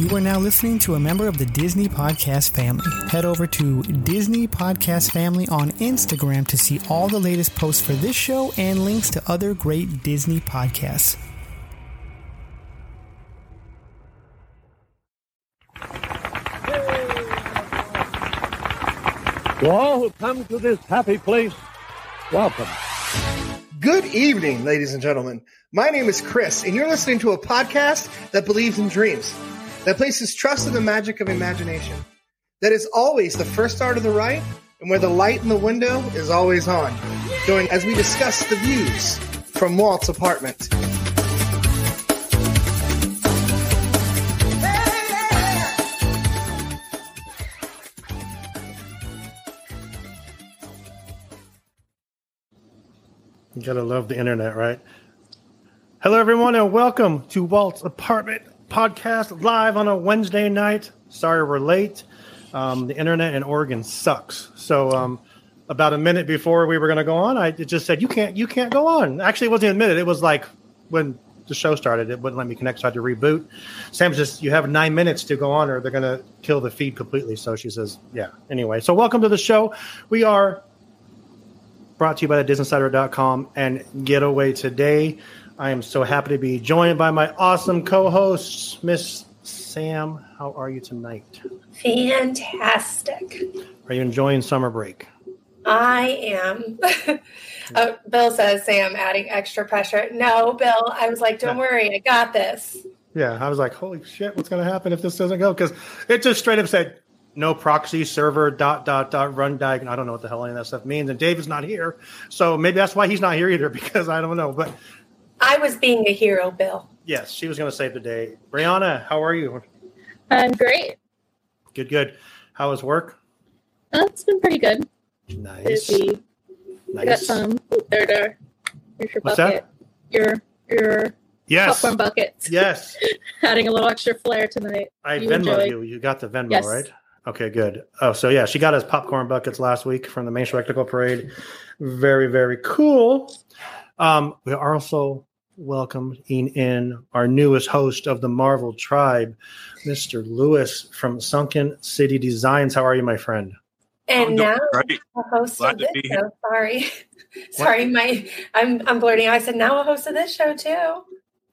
You are now listening to a member of the Disney Podcast family. Head over to Disney Podcast Family on Instagram to see all the latest posts for this show and links to other great Disney podcasts. To all who come to this happy place, welcome. Good evening, ladies and gentlemen. My name is Chris, and you're listening to a podcast that believes in dreams, that places trust in the magic of imagination, that is always the first star to the right, and where the light in the window is always on. Join as we discuss the views from Walt's apartment. You gotta love the internet, right? Hello, everyone, and welcome to Walt's Apartment Podcast live on a Wednesday night. Sorry we're late. Um, the internet in Oregon sucks. So, um, about a minute before we were going to go on, I just said you can't you can't go on. Actually, it wasn't a minute. It was like when the show started, it wouldn't let me connect, so I had to reboot. Sam says you have nine minutes to go on, or they're going to kill the feed completely. So she says, yeah. Anyway, so welcome to the show. We are brought to you by the disinsider.com and getaway today i am so happy to be joined by my awesome co-hosts miss sam how are you tonight Fantastic. are you enjoying summer break I am. oh, Bill says, Sam, adding extra pressure. No, Bill, I was like, don't worry, I got this. yeah i was like holy shit what's going to happen if this doesn't go because it just straight up said no proxy server dot dot dot run diag i don't know what the hell any of that stuff means and Dave is not here so maybe that's why he's not here either because i don't know but I was being a hero, Bill. yes she was going to save the day brianna how are you I'm great. good good how was work Uh, it's been pretty good. nice Busy. I got nice some. Oh, there, there. Here's your What's bucket. Your your yes popcorn buckets. yes Adding a little extra flair tonight. I You Venmo enjoy. you. You got the Venmo, Yes. right? Okay, good. Oh, so yeah, she got us popcorn buckets last week from the Main Spectacle Parade. Very, very cool. Um, we are also welcoming in our newest host of the Marvel Tribe, Mr. Lewis from Sunken City Designs. How are you, my friend? And now great. a host Glad of this be here. show. Sorry. Sorry, my I'm I'm blurting out. I said now a host of this show too.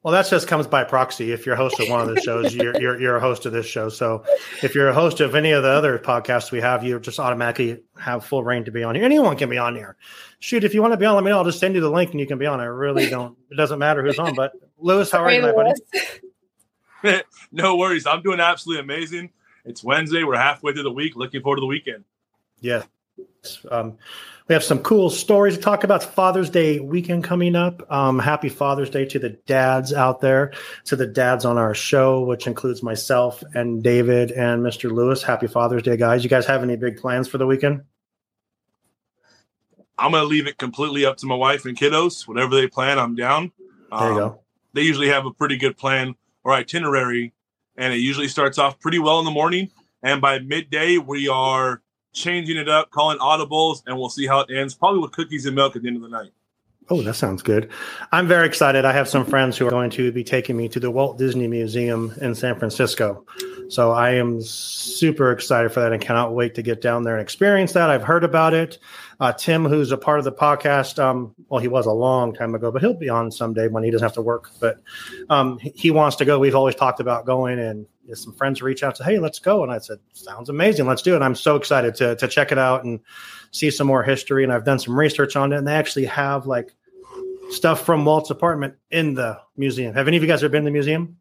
Well, that just comes by proxy. If you're a host of one of the shows, you're, you're you're a host of this show. So, if you're a host of any of the other podcasts we have, you just automatically have full reign to be on here. Anyone can be on here. Shoot, if you want to be on, let me know. I'll just send you the link and you can be on. I really don't. It doesn't matter who's on. But Lewis, how are you, my buddy? No worries. I'm doing absolutely amazing. It's Wednesday. We're halfway through the week. Looking forward to the weekend. Yeah. Um, we have some cool stories to talk about. It's Father's Day weekend coming up. Um, happy Father's Day to the dads out there, to the dads on our show, which includes myself and David and Mr. Lewis. Happy Father's Day, guys. You guys have any big plans for the weekend? I'm going to leave it completely up to my wife and kiddos. Whatever they plan, I'm down. There you Um, go. They usually have a pretty good plan or itinerary, and it usually starts off pretty well in the morning. And by midday, we are changing it up, calling audibles, and we'll see how it ends. Probably with cookies and milk at the end of the night. Oh, that sounds good. I'm very excited. I have some friends who are going to be taking me to the Walt Disney Museum in San Francisco. So I am super excited for that and cannot wait to get down there and experience that. I've heard about it. Uh, Tim, who's a part of the podcast, um, well, he was a long time ago, but he'll be on someday when he doesn't have to work. But um, he- wants to go. We've always talked about going, and some friends reach out to, hey, let's go. And I said, sounds amazing. Let's do it. And I'm so excited to to check it out and see some more history. And I've done some research on it, and they actually have like stuff from Walt's apartment in the museum. Have any of you guys ever been to the museum?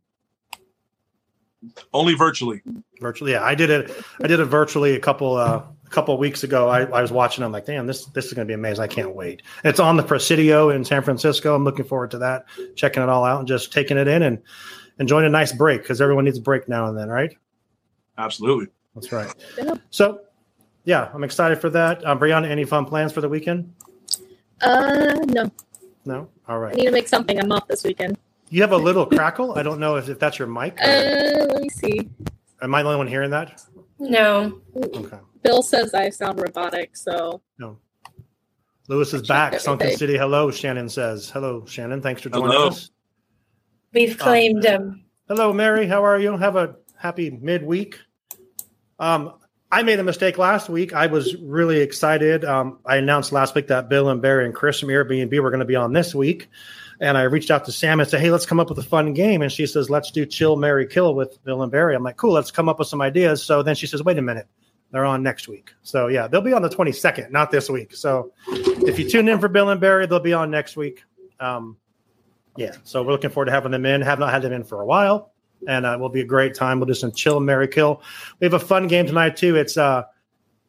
Only virtually. Virtually, yeah. I did it. I did it virtually a couple uh, a couple of weeks ago. I, I was watching. I'm like, damn, this this is going to be amazing. I can't wait. It's on the Presidio in San Francisco. I'm looking forward to that. Checking it all out and just taking it in and enjoying a nice break because everyone needs a break now and then, right? Absolutely. That's right. So, yeah, I'm excited for that. Um, Brianna, any fun plans for the weekend? Uh, no. No. All right. I need to make something. I'm off this weekend. You have a little crackle. I don't know if, if that's your mic. Uh, let me see. Am I the only one hearing that? No. Okay. Bill says I sound robotic, so No. Lewis is back. Sunken. City. Hello, Shannon says. Hello, Shannon. Thanks for joining Hello. us. We've claimed him. Hello, Mary. How are you? Have a Happy midweek. Um, I made a mistake last week. I was really excited. Um, I announced last week that Bill and Barry and Chris from Airbnb were going to be on this week. And I reached out to Sam and said, Hey, let's come up with a fun game. And she says, Let's do Chill, Mary, Kill with Bill and Barry. I'm like, Cool, let's come up with some ideas. So then she says, Wait a minute. They're on next week. So yeah, they'll be on the 22nd, not this week. So if you tune in for Bill and Barry, they'll be on next week. Um, yeah, so we're looking forward to having them in. Have not had them in for a while, and uh, it will be a great time. We'll do some chill, Mary Kill. We have a fun game tonight too. It's uh,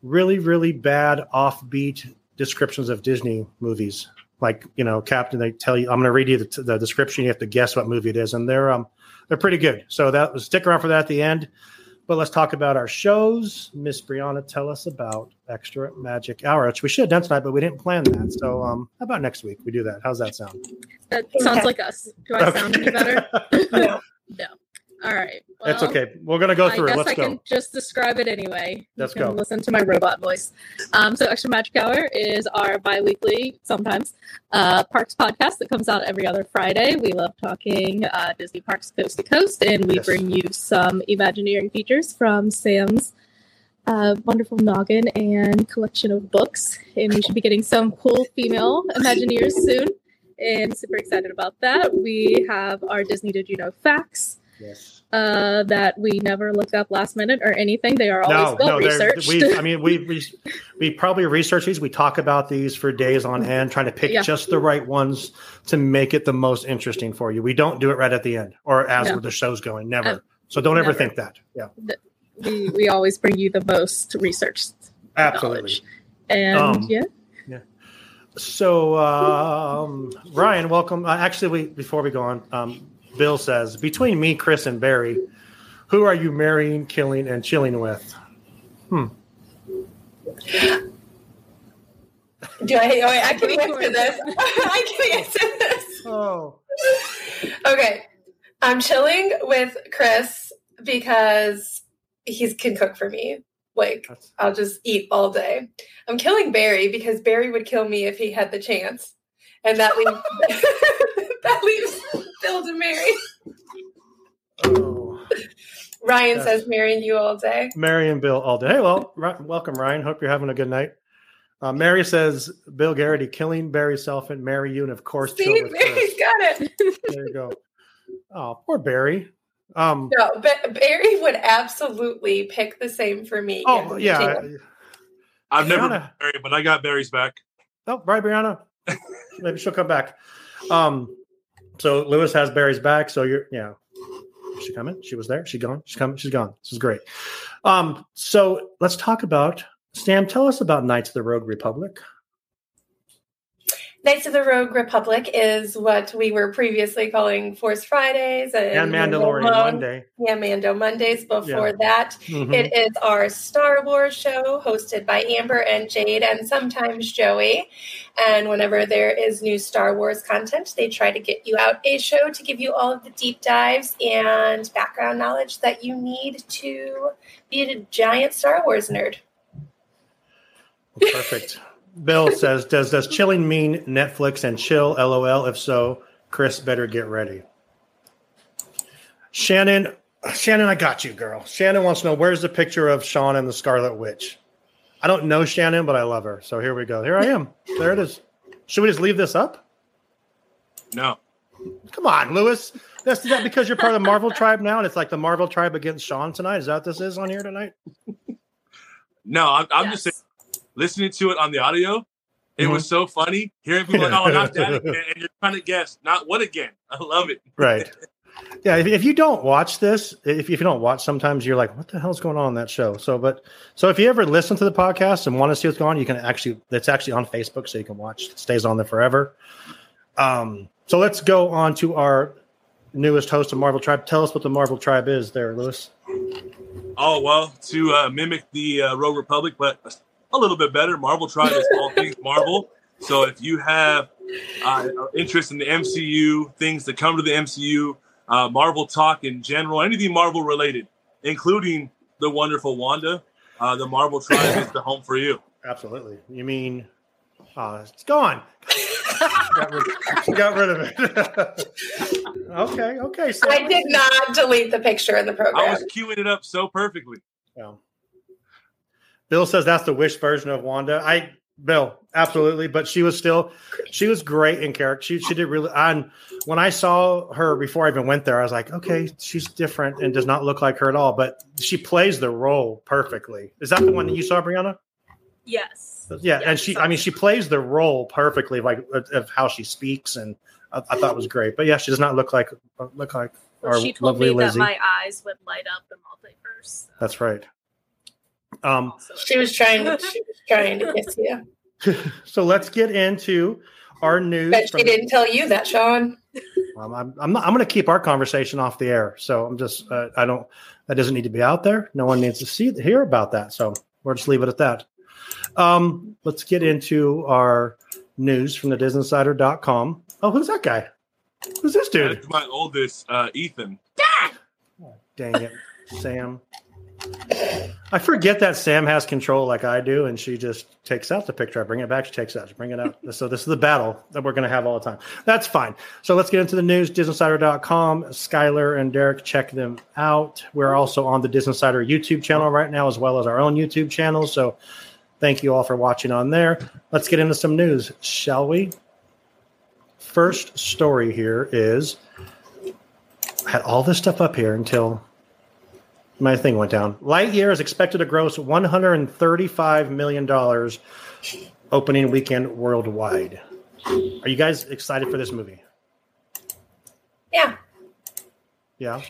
really, really bad offbeat descriptions of Disney movies. Like you know, Captain, they tell you. I'm going to read you the, the description. You have to guess what movie it is, and they're um they're pretty good. So that stick around for that at the end. But let's talk about our shows. Miss Brianna, tell us about Extra Magic Hour, which we should have done tonight, but we didn't plan that. So, um, how about next week we do that? How's that sound? That sounds like us. Do I sound any better? No. no. All right. That's okay. We're gonna go I through it. guess Let's I go. can just describe it anyway. Let's go. Listen to my robot voice. Um, so, Extra Magic Hour is our bi-weekly, sometimes, uh, parks podcast that comes out every other Friday. We love talking uh, Disney parks coast to coast, and we Yes. bring you some Imagineering features from Sam's uh, wonderful noggin and collection of books. And we should be getting some cool female Imagineers soon. And super excited about that. We have our Disney Did You Know facts Yes. uh, that we never look up last minute or anything. They are always well they're- researched. We, I mean, we, we we probably research these. We talk about these for days on end, trying to pick Yeah. just the right ones to make it the most interesting for you. We don't do it right at the end or as No. the show's going. Never. Uh, so don't ever think that. Yeah, we, we always bring you the most researched absolutely. knowledge. And Um, yeah, So, um, Ryan, welcome. Uh, actually, we before we go on, um, Bill says between me, Chris, and Barry, who are you marrying, killing, and chilling with? Hmm. Do I? Oh, wait, I can answer this. I can answer this. Oh, Okay. I'm chilling with Chris because he can cook for me. Like, that's, I'll just eat all day. I'm killing Barry because Barry would kill me if he had the chance. And that leaves that leaves Bill to marry. oh. Ryan Yes. says marrying you all day. Mary and Bill all day. Hey, well, Ry- welcome, Ryan. Hope you're having a good night. Uh, Mary says Bill Garrity killing Barry Selfin, marry you, and of course, chill See, with Barry's Chris. got it. There you go. Oh, poor Barry. Um, No, but Barry would absolutely pick the same for me. oh yeah. he. I've never Brianna. been married, but I got Barry's back. Oh, right, Brianna. Maybe she'll come back. Um, so Lewis has Barry's back. So you're, yeah. She coming? She was there. She gone. She's coming. She's gone. This is great. Um, so let's talk about Sam. Tell us about Knights of the Rogue Republic. Knights of the Rogue Republic is what we were previously calling Force Fridays And Mando Mandalorian Mon- Monday. Yeah, Mando Mondays before Yeah. that. Mhm. It is our Star Wars show hosted by Amber and Jade and sometimes Joey. And whenever there is new Star Wars content, they try to get you out a show to give you all of the deep dives and background knowledge that you need to be a giant Star Wars nerd. Perfect. Bill says, "Does does chilling mean Netflix and chill? LOL. If so, Chris better get ready." Shannon, Shannon, I got you, girl. Shannon wants to know where's the picture of Sean and the Scarlet Witch. I don't know Shannon, but I love her. So here we go. Here I am. There it is. Should we just leave this up? No. Come on, Lewis. That's that because you're part of the Marvel tribe now, and it's like the Marvel tribe against Sean tonight. Is that what this is on here tonight? No, I'm, I'm just saying, listening to it on the audio, it Mhm. was so funny hearing people like, oh, not that again. And you're trying to guess, not what again. I love it. Right. Yeah, if, if you don't watch this, if, if you don't watch, sometimes you're like, "What the hell's going on in that show?" So, but so if you ever listen to the podcast and want to see what's going on, you can actually. It's actually on Facebook, so you can watch. It stays on there forever. Um. So let's go on to our newest host of Marvel Tribe. Tell us what the Marvel Tribe is, there, Lewis. Oh, well, to uh, mimic the uh, Rogue Republic, but a little bit better, Marvel Tribe is all things Marvel. So if you have uh, interest in the MCU, things that come to the MCU, uh, Marvel talk in general, anything Marvel related, including the wonderful Wanda, uh, the Marvel Tribe is the home for you. Absolutely. You mean Oh, it's gone. got, rid, got rid of it. okay, okay. So I did not delete the picture in the program. I was queuing it up so perfectly. Yeah. Bill says that's the wish version of Wanda. I Bill, absolutely, but she was still she was great in character. She she did really and when I saw her before I even went there, I was like, okay, she's different and does not look like her at all, but she plays the role perfectly. Is that the one that you saw, Brianna? Yes. Yeah, Yeah, and she I mean she plays the role perfectly like of- how she speaks and I, I thought it was great. But yeah, she does not look like look like Well, our she told lovely me Lizzie. that my eyes would light up the multiverse. so That's right. Um She was trying to she was trying to kiss you. so let's get into our news. But from- she didn't tell you that, Sean. Um, I'm I'm, not, I'm going to keep our conversation off the air. So I'm just uh, I don't that doesn't need to be out there. No one needs to see hear about that. So we'll just leave it at that. Um, let's get into our news from the DisInsider.com. Oh, who's that guy? Who's this dude? That's my oldest, uh, Ethan. Dang it, Sam. I forget that Sam has control like I do, and she just takes out the picture. I bring it back, she takes it out, she bring it out. So this is the battle that we're going to have all the time. That's fine. So let's get into the news. DisInsider.com. Skylar and Derek, check them out. We're also on the DisInsider YouTube channel right now, as well as our own YouTube channel. So thank you all for watching on there. Let's get into some news, shall we? First story here is I had all this stuff up here until my thing went down. Lightyear is expected to gross 135 million dollars opening weekend worldwide. Are you guys excited for this movie? Yeah. Yeah.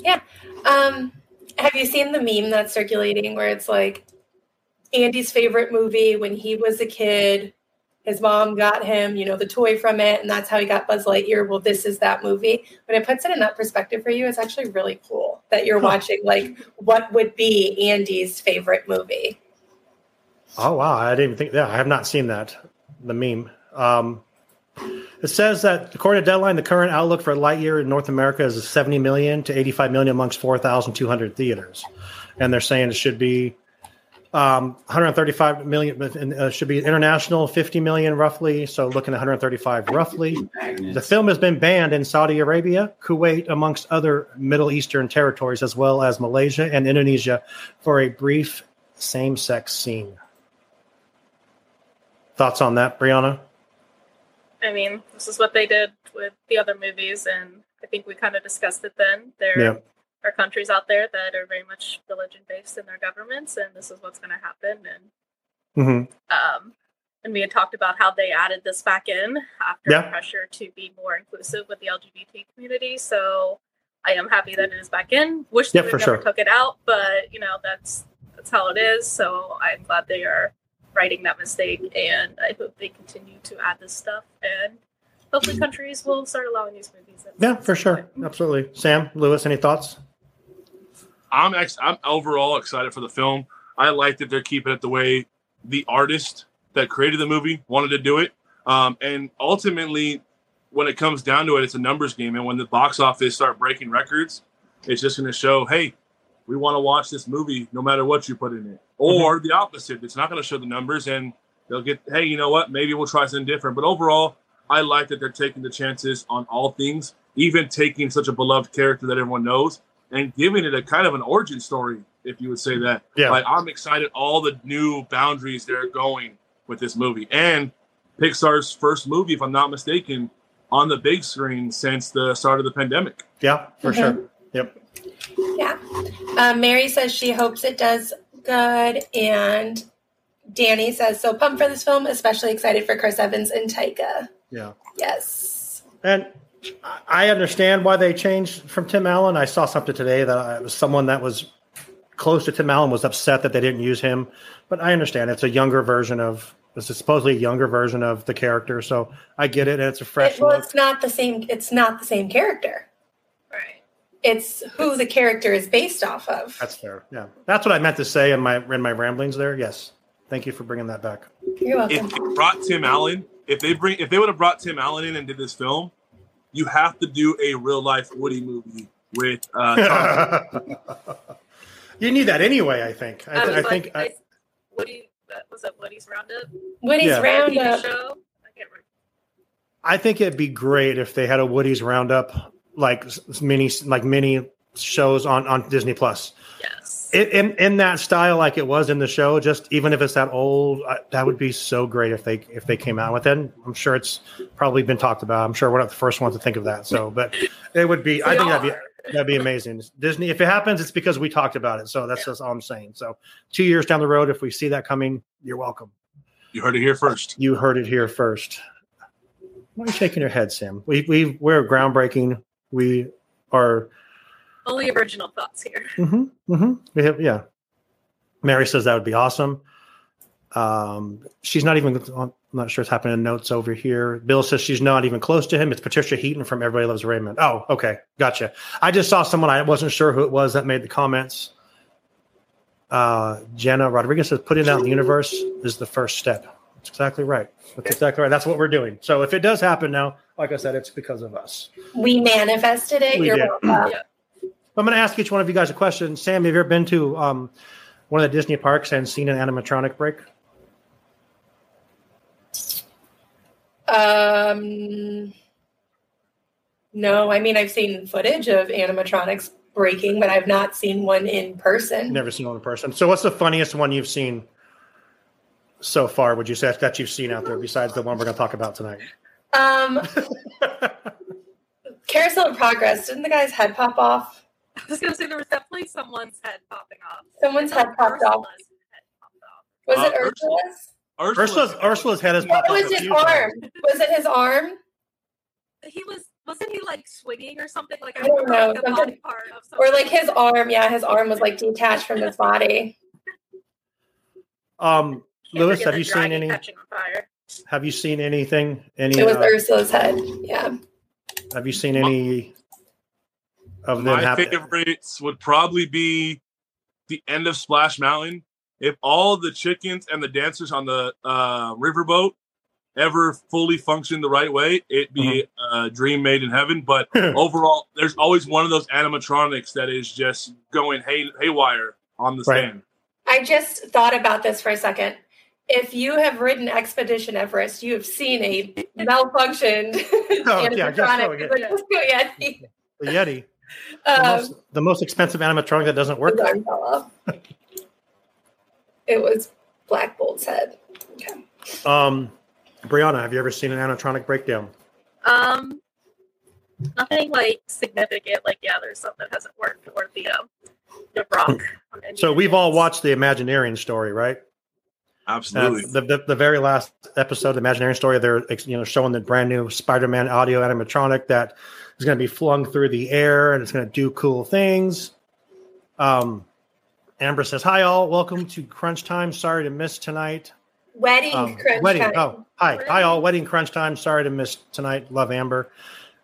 Yeah. Um, have you seen the meme that's circulating where it's like Andy's favorite movie when he was a kid? His mom got him, you know, the toy from it, and that's how he got Buzz Lightyear. Well, this is that movie. When it puts it in that perspective for you, it's actually really cool that you're watching like what would be Andy's favorite movie. Oh wow, I didn't even think. Yeah, I have not seen that. The meme. Um, it says that according to Deadline, the current outlook for Lightyear in North America is 70 million to 85 million amongst 4,200 theaters, and they're saying it should be um, 135 million. Uh, should be international 50 million roughly. So looking at 135 roughly. The film has been banned in Saudi Arabia, Kuwait, amongst other Middle Eastern territories, as well as Malaysia and Indonesia, for a brief same-sex scene. Thoughts on that, Brianna? I mean, this is what they did with the other movies, and I think we kind of discussed it then. There Yeah. Are countries out there that are very much religion based in their governments, and this is what's going to happen. And Mm-hmm. um, and we had talked about how they added this back in after Yeah. pressure to be more inclusive with the LGBT community. So I am happy that it is back in. Wish they Yeah, never sure. took it out, but you know that's that's how it is. So I'm glad they are righting that mistake, and I hope they continue to add this stuff, and hopefully countries will start allowing these movies. Yeah, for sure. Absolutely. Sam, Lewis, any thoughts? I'm ex- I'm overall excited for the film. I like that they're keeping it the way the artist that created the movie wanted to do it. Um, and ultimately, when it comes down to it, it's a numbers game. And when the box office start breaking records, it's just going to show, hey, we want to watch this movie no matter what you put in it. Or the opposite, it's not going to show the numbers, and they'll get, hey, you know what? Maybe we'll try something different. But overall, I like that they're taking the chances on all things, even taking such a beloved character that everyone knows and giving it a kind of an origin story, if you would say that. Yeah. Like I'm excited all the new boundaries they're going with this movie. And Pixar's first movie, if I'm not mistaken, on the big screen since the start of the pandemic. Yeah, for Mhm. sure. Yep. Yeah. Um, Mary says she hopes it does good. And Danny says, so pumped for this film, especially excited for Chris Evans and Taika. Yeah. Yes. And I- I understand why they changed from Tim Allen. I saw something today that I, someone that was close to Tim Allen was upset that they didn't use him. But I understand it's a younger version of it's a supposedly a younger version of the character, so I get it. And it's a fresh It, well, look. it's not the same. It's not the same character. Right. It's who the character is based off of. That's fair. Yeah, that's what I meant to say in my in my ramblings there. Yes, thank you for bringing that back. You're If welcome. they brought Tim Allen, if they bring if they would have brought Tim Allen in and did this film, you have to do a real life Woody movie with uh Tom you need that anyway. I think. I, I, I like, think. I, I, Woody was it. Woody's Roundup. Woody's Yeah. Roundup. show. I can't remember. I think it'd be great if they had a Woody's Roundup like s- mini like mini shows on on Disney Plus. In, in that style like it was in the show just even if it's that old I, that would be so great if they if they came out with it. I'm sure it's probably been talked about. I'm sure we're not the first ones to think of that. So but it would be i think that'd be that'd be amazing. Disney if it happens it's because we talked about it. So that's just all i'm saying. So two years down the road if we see that coming you're welcome. You heard it here first. you heard it here first. Why are you shaking your head sam? We, we we're groundbreaking. We are Only original thoughts here. Mm-hmm. Mm-hmm. We have, yeah. Mary says that would be awesome. Um, she's not even. I'm not sure what's happening in notes over here. Bill says she's not even close to him. It's Patricia Heaton from Everybody Loves Raymond. Oh, okay, gotcha. I just saw someone. I wasn't sure who it was that made the comments. Uh, Jenna Rodriguez says putting it out in the universe is the first step. That's exactly right. That's exactly right. That's what we're doing. So if it does happen now, like I said, it's because of us. We manifested it. We You're did. welcome. I'm going to ask each one of you guys a question. Sam, have you ever been to um, one of the Disney parks and seen an animatronic break? Um, no, I mean I've seen footage of animatronics breaking, but I've not seen one in person. Never seen one in person. So, what's the funniest one you've seen so far? Would you say that you've seen out there besides the one we're going to talk about tonight? Um, Carousel of Progress. Didn't the guy's head pop off? I was gonna say there was definitely someone's head popping off. Someone's head popped off. Head popped off. Was Uh, it Ursula's? Ursula's Ursula's head is Or popped off was a his arm? times. Was it his arm? He was wasn't he like swinging or something? Like I don't know, like, a something- body part of Or like his arm? Yeah, his arm was like detached from his body. Um, Lewis, have you seen dragon any? fire. Have you seen anything? Any? It was uh, Ursula's head. Yeah. have you seen any of them My happen? favorites would probably be the end of Splash Mountain. If all the chickens and the dancers on the uh, riverboat ever fully functioned the right way, it'd be Mm-hmm. a dream made in heaven. But overall, there's always one of those animatronics that is just going hay haywire on the Right. stand. I just thought about this for a second. If you have ridden Expedition Everest, you have seen a malfunctioned Oh, yeah, so, animatronic. yeah. Like, Yeti. The Yeti, the, Um, most, the most expensive animatronic that doesn't work. his arm fell off. It was Black Bolt's head. Okay. Um, Brianna, have you ever seen an animatronic breakdown? Um, nothing like significant. Like yeah, there's something that hasn't worked or the um, the rock. So we've all watched the Imagineering story, right? Uh, Absolutely. the, the the very last episode, the Imagineering story, they're you know showing the brand new Spider-Man audio animatronic that is going to be flung through the air and it's going to do cool things. Um, Amber says, "Hi all, welcome to Crunch Time. Sorry to miss tonight. Wedding Um, crunch wedding. time. Oh, hi, hi all. Wedding Crunch Time. Sorry to miss tonight. Love Amber.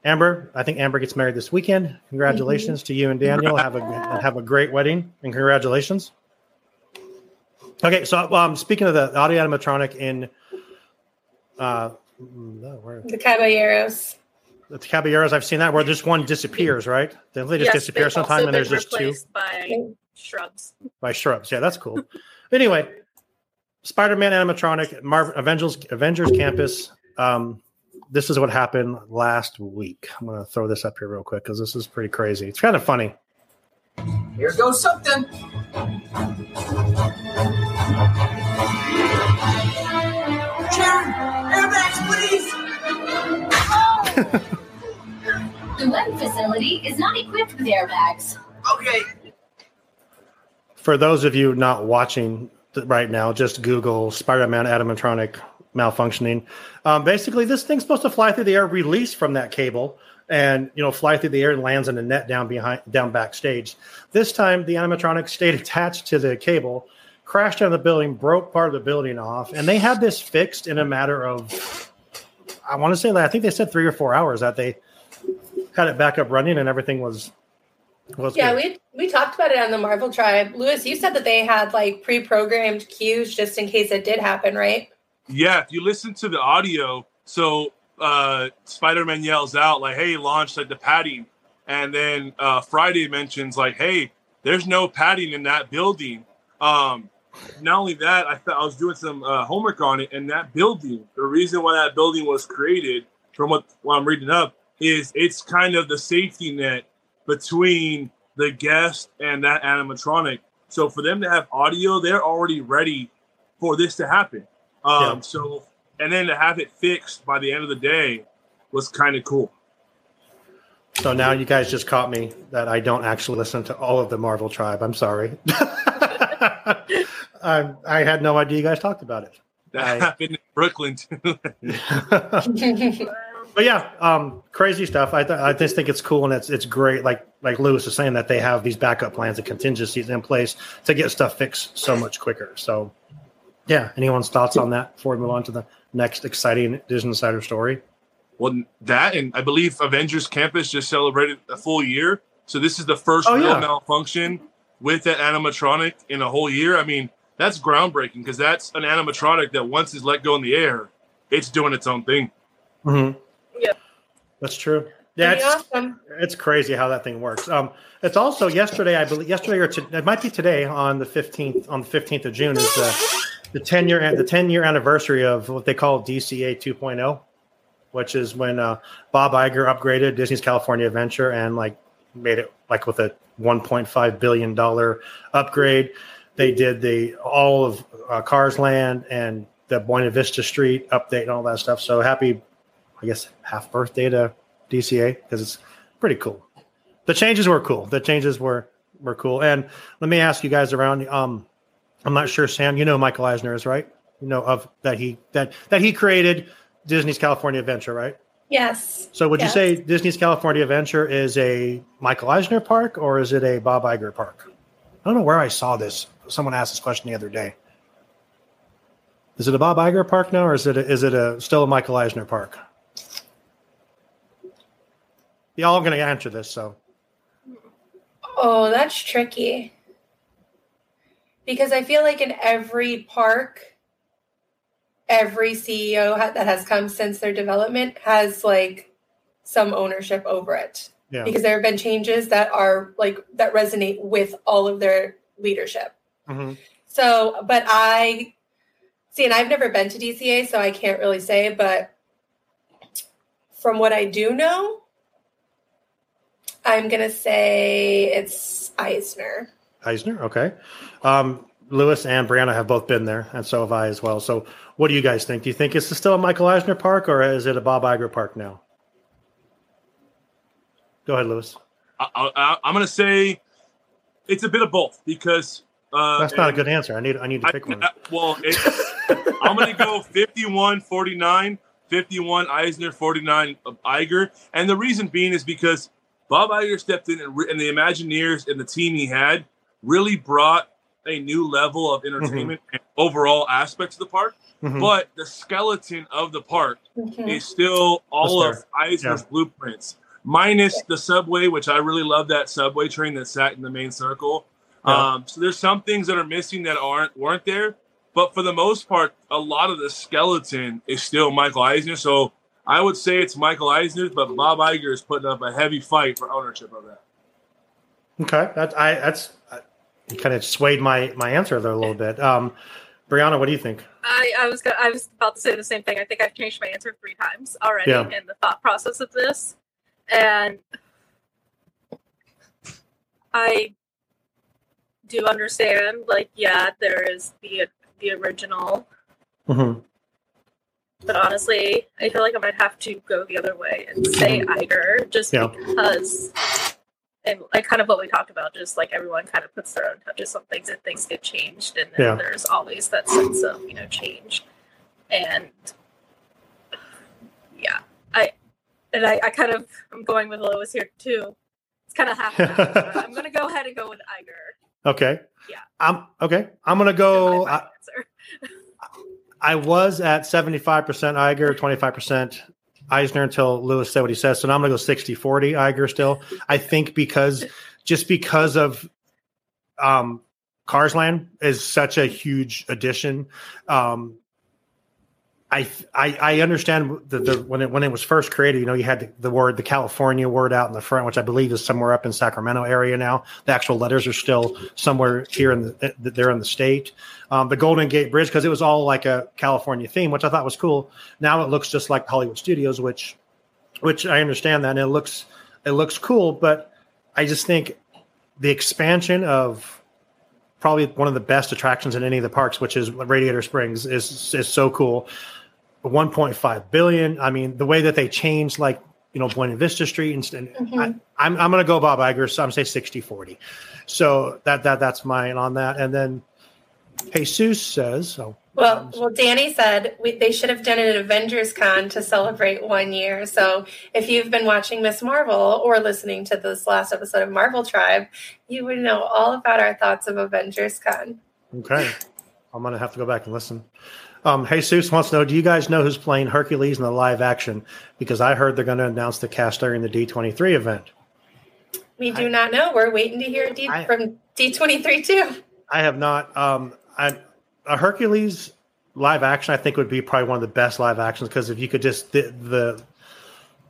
Amber, I think Amber gets married this weekend. Congratulations to you and Daniel. Have a have a great wedding and congratulations. Okay, so um, speaking of the audio animatronic in uh, where The Caballeros. The Caballeros, I've seen that where just one disappears, right? They they just Yes, disappear they've sometime, and there's just two by shrubs. by shrubs. Yeah, that's cool. anyway, Spider-Man animatronic, Marvel Avengers Avengers Campus. Um, this is what happened last week. I'm gonna throw this up here real quick because this is pretty crazy. It's kind of funny. Here goes something. Karen, airbags, please. The web facility is not equipped with airbags. Okay. For those of you not watching right now, just Google Spider-Man animatronic malfunctioning. Um, basically, this thing's supposed to fly through the air, release from that cable, and you know fly through the air and lands in a net down behind down backstage. This time, the animatronic stayed attached to the cable, crashed into the building, broke part of the building off, and they had this fixed in a matter of I want to say that I think they said three or four hours that they had it back up running and everything was was Yeah, good. we we talked about it on the Marvel Tribe. Lewis, you said that they had like pre-programmed cues just in case it did happen, right? Yeah, if you listen to the audio, so uh, Spider Man yells out like, "Hey, launch like the padding," and then uh, Friday mentions like, "Hey, there's no padding in that building." Um, not only that, I thought I was doing some uh, homework on it, and that building, the reason why that building was created, from what, what I'm reading up, is it's kind of the safety net between the guest and that animatronic. So for them to have audio, they're already ready for this to happen. Um, Yeah. So, and then to have it fixed by the end of the day was kind of cool. So now you guys just caught me that I don't actually listen to all of the Marvel tribe. I'm sorry. I, I had no idea you guys talked about it. That I- happened in Brooklyn too. but yeah, um, crazy stuff. I, th- I just think it's cool and it's it's great. Like like Lewis was saying that they have these backup plans and contingencies in place to get stuff fixed so much quicker. So yeah, anyone's thoughts on that before we move on to the next exciting Disney Insider story? Well, that and I believe Avengers Campus just celebrated a full year. So this is the first Oh, real yeah. malfunction with that animatronic in a whole year. I mean, that's groundbreaking because that's an animatronic that once is let go in the air, it's doing its own thing. Mm-hmm. Yep. That's true. Yeah, it's, awesome. it's crazy how that thing works. Um, it's also yesterday, I believe, yesterday or to, it might be today on the fifteenth on the fifteenth of June is the the ten year the ten year anniversary of what they call DCA 2.0, which is when uh, Bob Iger upgraded Disney's California Adventure and like made it like with a 1.5 billion dollar upgrade. They did the all of uh, Cars Land and the Buena Vista Street update and all that stuff. So happy, I guess, half birthday to DCA because it's pretty cool. The changes were cool. The changes were were cool. And let me ask you guys around. Um, I'm not sure, Sam. You know Michael Eisner is right. You know of that he that that he created Disney's California Adventure, right? Yes. So would Yes. you say Disney's California Adventure is a Michael Eisner park or is it a Bob Iger park? I don't know where I saw this. Someone asked this question the other day. Is it a Bob Iger park now, or is it a, is it a still a Michael Eisner park? Y'all are going to answer this, so Oh, that's tricky. Because I feel like in every park, every CEO that has come since their development has like some ownership over it. yeah. Because there have been changes that are like that resonate with all of their leadership. Mhm. So, but I see, and I've never been to DCA, so I can't really say, but from what I do know, I'm going to say it's Eisner. Eisner, okay. Um, Lewis and Brianna have both been there, and so have I as well. So, what do you guys think? Do you think it's still a Michael Eisner park, or is it a Bob Iger park now? Go ahead, Lewis. I, I, I'm going to say it's a bit of both because uh, That's not a good answer. I need I need to I- pick one. uh, well, it, I'm going to go 51 49, 51 Eisner, 49 of Iger. And the reason being is because Bob Iger stepped in and, re- and the Imagineers and the team he had really brought a new level of entertainment and overall aspects of the park. Mhm. But the skeleton of the park Mhm. is still all of Eisner's blueprints, minus the subway, which I really love that subway train that sat in the main circle. Yeah. Um, so there's some things that are missing that aren't weren't there, but for the most part, a lot of the skeleton is still Michael Eisner. So I would say it's Michael Eisner, but Bob Iger is putting up a heavy fight for ownership of that. Okay, that I that's I, you kind of swayed my my answer there a little bit. Um, Brianna, what do you think? I, I was go- I was about to say the same thing. I think I've changed my answer three times already Yeah. in the thought process of this, and I do understand. Like, yeah, there is the the original, Mm-hmm. But honestly, I feel like I might have to go the other way and say Iger, just Yeah. because. And like kind of what we talked about, just like everyone kind of puts their own touches on things and things get changed, and then Yeah. there's always that sense of you know change, and yeah, I and I, I kind of I'm going with Lewis here too. It's kind of half. and half, but I'm gonna go ahead and go with Iger. Okay. Yeah. I'm okay. I'm gonna go. I. I was at 75% Iger, 25% Eisner until Lewis said what he says. So now I'm going to go 60 40 Iger still. I think because just because of um, Cars Land is such a huge addition. Um, I, I I understand the, the when it when it was first created, you know, you had the, the word the California word out in the front, which I believe is somewhere up in Sacramento area now. The actual letters are still somewhere here in the they're in the state. Um, the Golden Gate Bridge because it was all like a California theme, which I thought was cool. Now it looks just like Hollywood Studios, which which I understand that and it looks it looks cool, but I just think the expansion of probably one of the best attractions in any of the parks, which is Radiator Springs, is is so cool. 1.5 billion. I mean, the way that they changed, like you know, Buena Vista Street, and, and mm-hmm. I, am I'm, I'm going to go Bob Iger. So I'm say 60 40. So that that that's mine on that. And then Jesus says, so well, well, Danny said we, they should have done an Avengers Con to celebrate one year. So, if you've been watching Ms. Marvel or listening to this last episode of Marvel Tribe, you would know all about our thoughts of Avengers Con. Okay, I'm gonna have to go back and listen. Um, Jesus wants to know: Do you guys know who's playing Hercules in the live action? Because I heard they're going to announce the cast during the D23 event. We do I, not know. We're waiting to hear D- I, from D23 too. I have not. Um, I, a Hercules live action, I think, would be probably one of the best live actions because if you could just the, the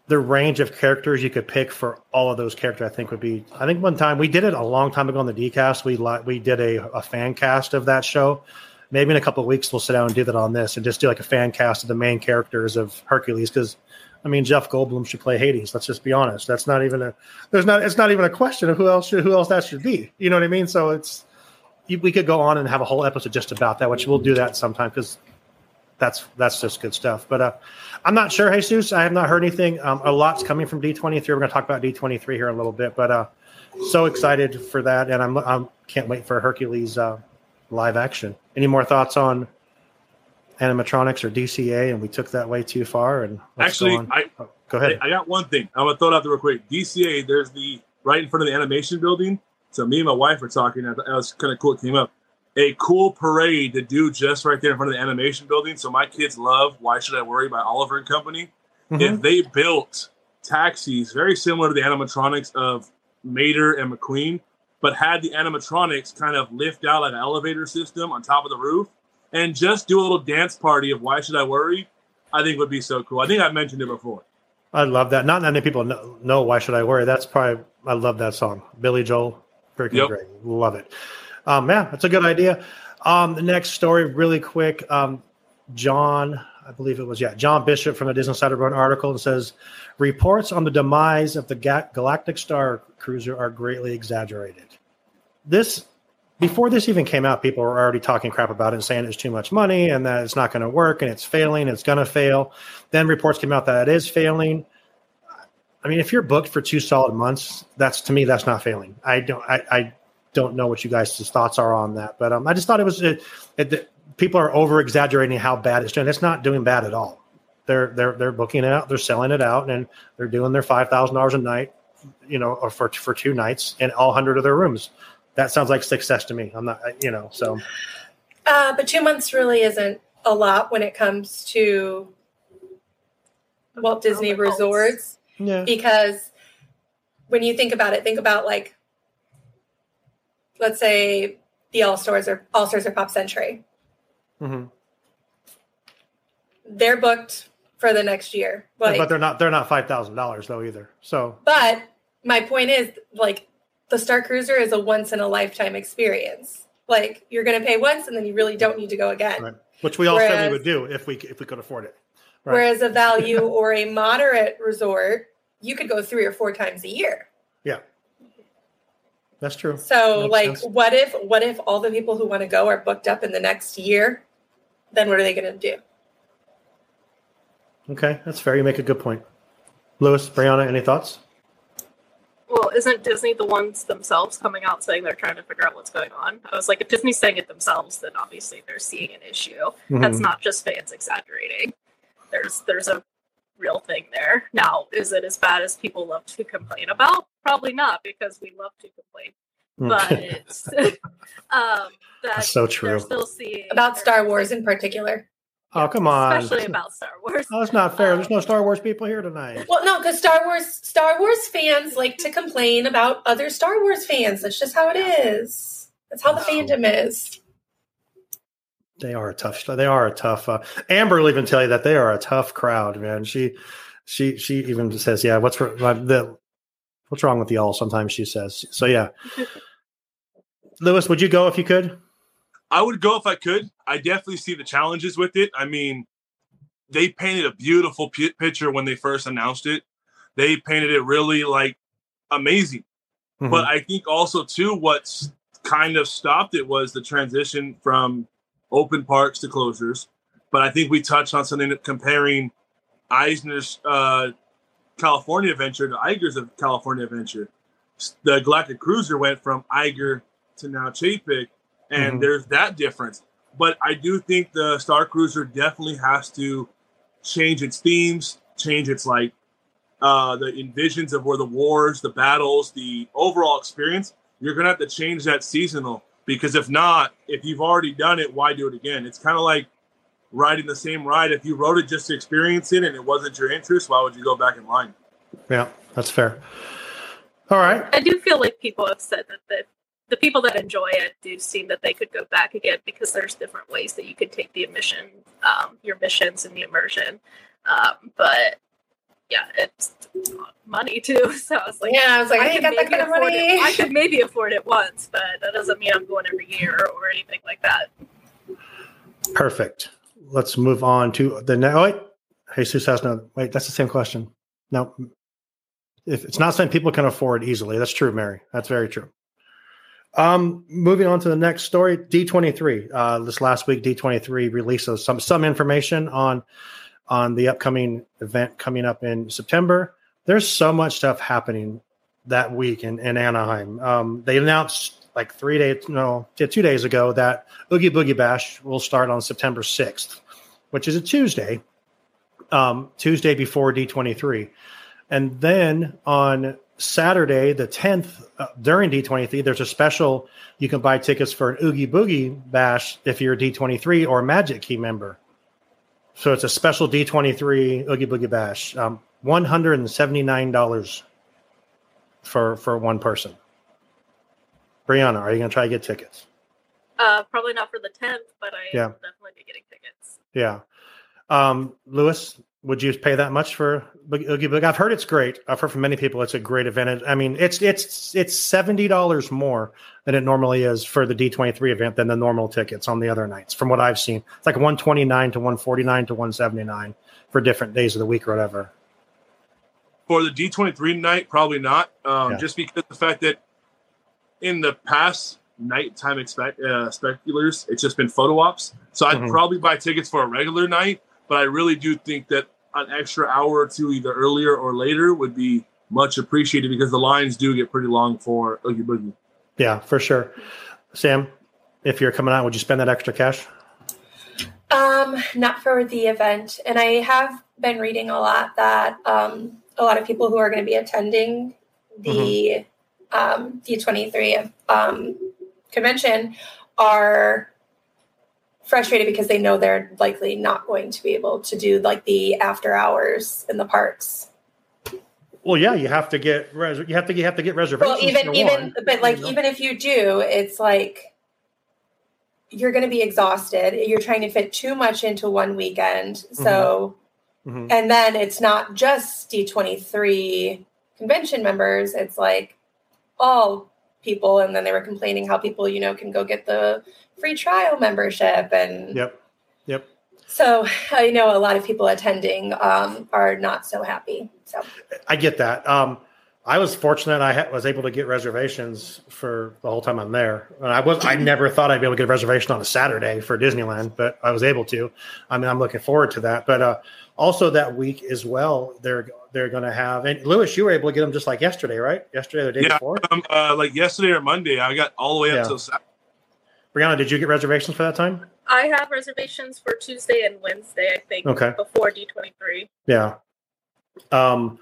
the range of characters you could pick for all of those characters, I think would be. I think one time we did it a long time ago on the DCast. We we did a, a fan cast of that show, maybe in a couple of weeks we'll sit down and do that on this and just do like a fan cast of the main characters of Hercules because I mean Jeff Goldblum should play Hades. Let's just be honest. That's not even a there's not it's not even a question of who else should who else that should be. You know what I mean? So it's we could go on and have a whole episode just about that, which we'll do that sometime because that's that's just good stuff. But uh, I'm not sure, Jesus. I have not heard anything. Um, a lot's coming from D23. We're going to talk about D23 here in a little bit, but uh, so excited for that, and I'm I can't wait for Hercules uh, live action. Any more thoughts on animatronics or DCA? And we took that way too far. And actually, go I oh, go ahead. I, I, got one thing. I'm gonna throw it out there real quick. DCA, there's the right in front of the animation building. So me and my wife were talking. That was kind of cool. It came up a cool parade to do just right there in front of the animation building. So my kids love Why Should I Worry by Oliver and Company. Mm-hmm. If they built taxis very similar to the animatronics of Mater and McQueen, but had the animatronics kind of lift out like an elevator system on top of the roof and just do a little dance party of why should I worry? I think would be so cool. I think I mentioned it before. I love that. Not many people know, know why should I worry. That's probably I love that song. Billy Joel, freaking yep. great. Love it. Um, yeah, that's a good idea. Um, the next story, really quick. Um, John, I believe it was yeah, John Bishop from the Disney Insider wrote an article and says reports on the demise of the Ga- Galactic Star Cruiser are greatly exaggerated this before this even came out, people were already talking crap about it and saying it's too much money and that it's not going to work and it's failing, it's going to fail. Then reports came out that it is failing. I mean, if you're booked for two solid months, that's to me that's not failing. I don't I, I don't know what you guys' thoughts are on that, but um, I just thought it was it, it, people are over exaggerating how bad it's doing. It's not doing bad at all. They're they're they're booking it out, they're selling it out, and they're doing their five thousand dollars a night, you know, or for for two nights in all hundred of their rooms that sounds like success to me. I'm not, you know, so. Uh, but two months really isn't a lot when it comes to Walt Disney resorts. Yeah. Because when you think about it, think about like, let's say the All Stars or All Stars or Pop Century. Mm-hmm. They're booked for the next year, like, but they're not. They're not five thousand dollars though either. So, but my point is, like, the Star Cruiser is a once in a lifetime experience. Like you're going to pay once, and then you really don't need to go again. Right. Which we all whereas, said we would do if we if we could afford it. Right. Whereas a value or a moderate resort, you could go three or four times a year. Yeah, that's true. So, like, sense. what if what if all the people who want to go are booked up in the next year? Then what are they going to do? Okay, that's fair. You make a good point. Lewis, Brianna, any thoughts? Well, isn't Disney the ones themselves coming out saying they're trying to figure out what's going on? I was like, if Disney's saying it themselves, then obviously they're seeing an issue. Mm-hmm. That's not just fans exaggerating. There's there's a real thing there. Now, is it as bad as people love to complain about? Probably not, because we love to complain. Mm. But it's um, that's so true. Still seeing about Star Wars in particular. Oh come on! Especially about Star Wars. Oh, that's not fair. There's no Star Wars people here tonight. Well, no, because Star Wars Star Wars fans like to complain about other Star Wars fans. That's just how it is. That's how the fandom is. They are a tough. They are a tough. Uh, Amber will even tell you that they are a tough crowd, man. She, she, she even says, "Yeah, what's wr- the, what's wrong with y'all?" Sometimes she says. So yeah, Lewis, would you go if you could? I would go if I could. I definitely see the challenges with it. I mean, they painted a beautiful pi picture when they first announced it. They painted it really like amazing. Mm-hmm. But I think also too, what's kind of stopped it was the transition from open parks to closures. But I think we touched on something comparing Eisner's uh, California Adventure to Iger's California Adventure. The Galactic Cruiser went from Iger to now Chapek, and Mhm. there's that difference. But I do think the Star Cruiser definitely has to change its themes, change its like uh, the envisions of where the wars, the battles, the overall experience. You're gonna have to change that seasonal because if not, if you've already done it, why do it again? It's kind of like riding the same ride. If you rode it just to experience it and it wasn't your interest, why would you go back in line? Yeah, that's fair. All right. I do feel like people have said that the, the people that enjoy it do seem that they could go back again because there's different ways that you could take the emission, um, your missions and the immersion. Um, but yeah, it's money too. So I was like, Yeah, I was like, I ain't could got that maybe kind of afford money. It. I could maybe afford it once, but that doesn't mean I'm going every year or anything like that. Perfect. Let's move on to the next. Oh, wait, Jesus has no. Wait, that's the same question. No, if it's not something people can afford easily, that's true, Mary. That's very true. Um, moving on to the next story, D twenty three. Uh, this last week, D twenty three released some some information on on the upcoming event coming up in September. There's so much stuff happening that week in, in Anaheim. Um, they announced like three days, no, two days ago that Oogie Boogie Bash will start on September 6th, which is a Tuesday, um, Tuesday before D23. And then on Saturday, the 10th, uh, during D23, there's a special. You can buy tickets for an Oogie Boogie Bash if you're a D23 or Magic Key member. So it's a special D23 Oogie Boogie Bash, um, $179 for for one person. Brianna, are you going to try to get tickets? Uh, probably not for the 10th, but I Yeah. definitely be getting tickets. Yeah. Um, Lewis, would you pay that much for Oogie? I've heard it's great. I've heard from many people it's a great event. I mean, it's it's it's seventy dollars more than it normally is for the D twenty three event than the normal tickets on the other nights. From what I've seen, it's like one twenty nine to one forty nine to one seventy nine for different days of the week or whatever. For the D23 night, probably not. Um, Yeah. Just because the fact that in the past nighttime expect, uh, speculars, it's just been photo ops. So I'd Mhm. probably buy tickets for a regular night, but I really do think that an extra hour or two, either earlier or later, would be much appreciated because the lines do get pretty long for Oogie Boogie. Yeah, for sure. Sam, if you're coming out, would you spend that extra cash? Um, not for the event. And I have been reading a lot that um, a lot of people who are going to be attending the um, D23 um, convention are frustrated because they know they're likely not going to be able to do like the after hours in the parks. Well, yeah, you have to get res- you have to you have to get reservations. Well, even even one. but like You know? even if you do, it's like you're going to be exhausted. You're trying to fit too much into one weekend. So Mhm. and then it's not just D23 convention members, it's like all people and then they were complaining how people, you know, can go get the free trial membership and Yep. Yep. so I know a lot of people attending um, are not so happy. So I get that. Um, I was fortunate; I ha- was able to get reservations for the whole time I'm there. And I was I never thought I'd be able to get a reservation on a Saturday for Disneyland, but I was able to. I mean, I'm looking forward to that. But uh, also that week as well, they're they're going to have. And Lewis, you were able to get them just like yesterday, right? Yesterday, or the day Yeah, before. um, uh, like yesterday or Monday, I got all the way up Yeah. till Saturday. Brianna, did you get reservations for that time? I have reservations for Tuesday and Wednesday, I think, Okay. before D23. Yeah. Um,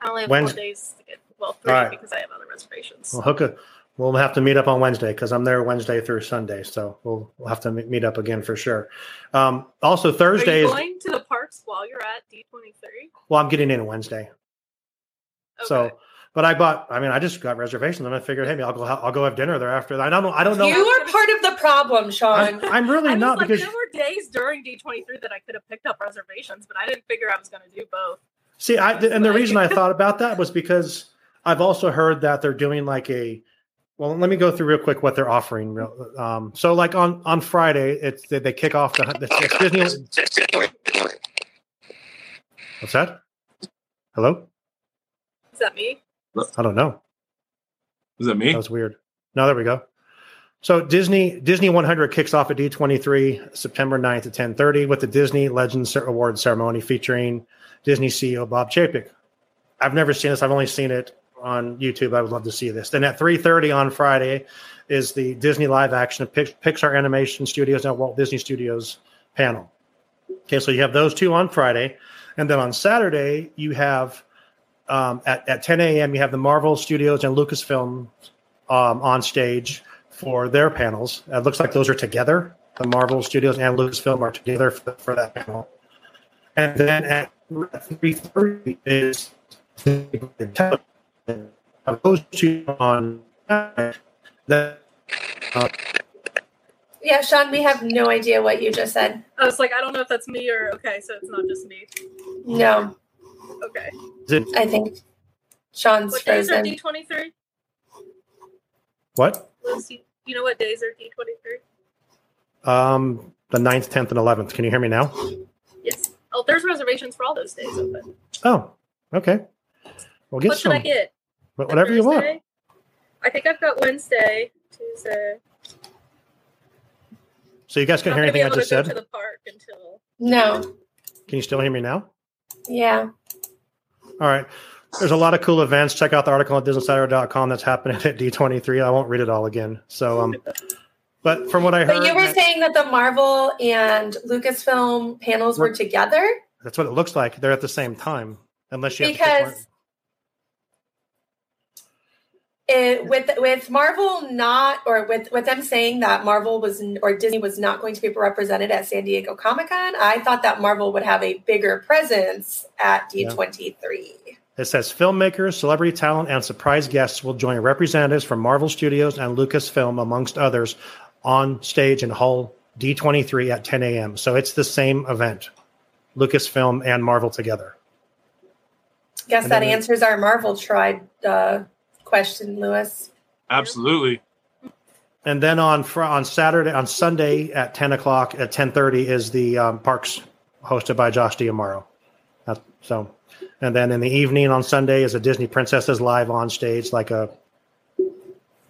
I only have Wednes- four days to get, well, three All right. because I have other reservations. Well, hook a, we'll have to meet up on Wednesday because I'm there Wednesday through Sunday, so we'll we'll have to meet up again for sure. Um, also Are Thursday you is going to the parks while you're at D23? well, I'm getting in Wednesday, Okay. so But I bought. I mean, I just got reservations, and I figured, hey, I'll go. I'll go have dinner there after. That. I don't know. I don't know. You are part of the problem, Sean. I'm, I'm really I not like, because there were days during D23 that I could have picked up reservations, but I didn't figure I was going to do both. See, I and the reason I thought about that was because I've also heard that they're doing like a. Well, let me go through real quick what they're offering. real- Um, so, like on on Friday, it's they, they kick off the, the it's Disney. What's that? Hello? Is that me? I don't know. Is that me? That was weird. No, there we go. So Disney Disney 100 kicks off at D23 September 9th at 10:30 with the Disney Legends Award ceremony featuring Disney CEO Bob Chapek. I've never seen this. I've only seen it on YouTube. I would love to see this. Then at 3:30 on Friday is the Disney live action Pix- Pixar Animation Studios and Walt Disney Studios panel. Okay, so you have those two on Friday, and then on Saturday you have um, at at 10 a.m. you have the Marvel Studios and Lucasfilm um, on stage for their panels. It looks like those are together. The Marvel Studios and Lucasfilm are together for, for that panel. And then at 3:30 is those two on that. Uh, Yeah, Sean, we have no idea what you just said. I was like, I don't know if that's me or okay, so it's not just me. No, Okay. I think Sean's What days are frozen. D23? what? You, you know what days are D23? Um, the 9th, 10th, and 11th. Can you hear me now? Yes. Oh, there's reservations for all those days open. Oh, okay. We'll get what some. should I get? Wh- Whatever you want. I think I've got Wednesday, Tuesday. So you guys can hear gonna be anything I just to go said? to the park until No, Can you still hear me now? yeah. All right. There's a lot of cool events. Check out the article at DisneySider.com that's happening at D23. I won't read it all again. So, um, but from what I heard, But you were saying that the Marvel and Lucasfilm panels were We're- together that's what it looks like. They're at the same time, unless you have to because one. It, with with Marvel not or with with them saying that Marvel was or Disney was not going to be represented at San Diego Comic Con, I thought that Marvel would have a bigger presence at D23. It says filmmakers, celebrity talent, and surprise guests will join representatives from Marvel Studios and Lucasfilm, amongst others, on stage in Hall D23 at 10 a.m. So it's the same event, Lucasfilm and Marvel together. Guess And that answers our Marvel tribe uh, question, Lewis. Absolutely. And then on fr- on Saturday, on Sunday at 10 o'clock at 10:30 is the um, parks hosted by Josh D'Amaro. So, and then in the evening on Sunday is a Disney Princesses live on stage, like a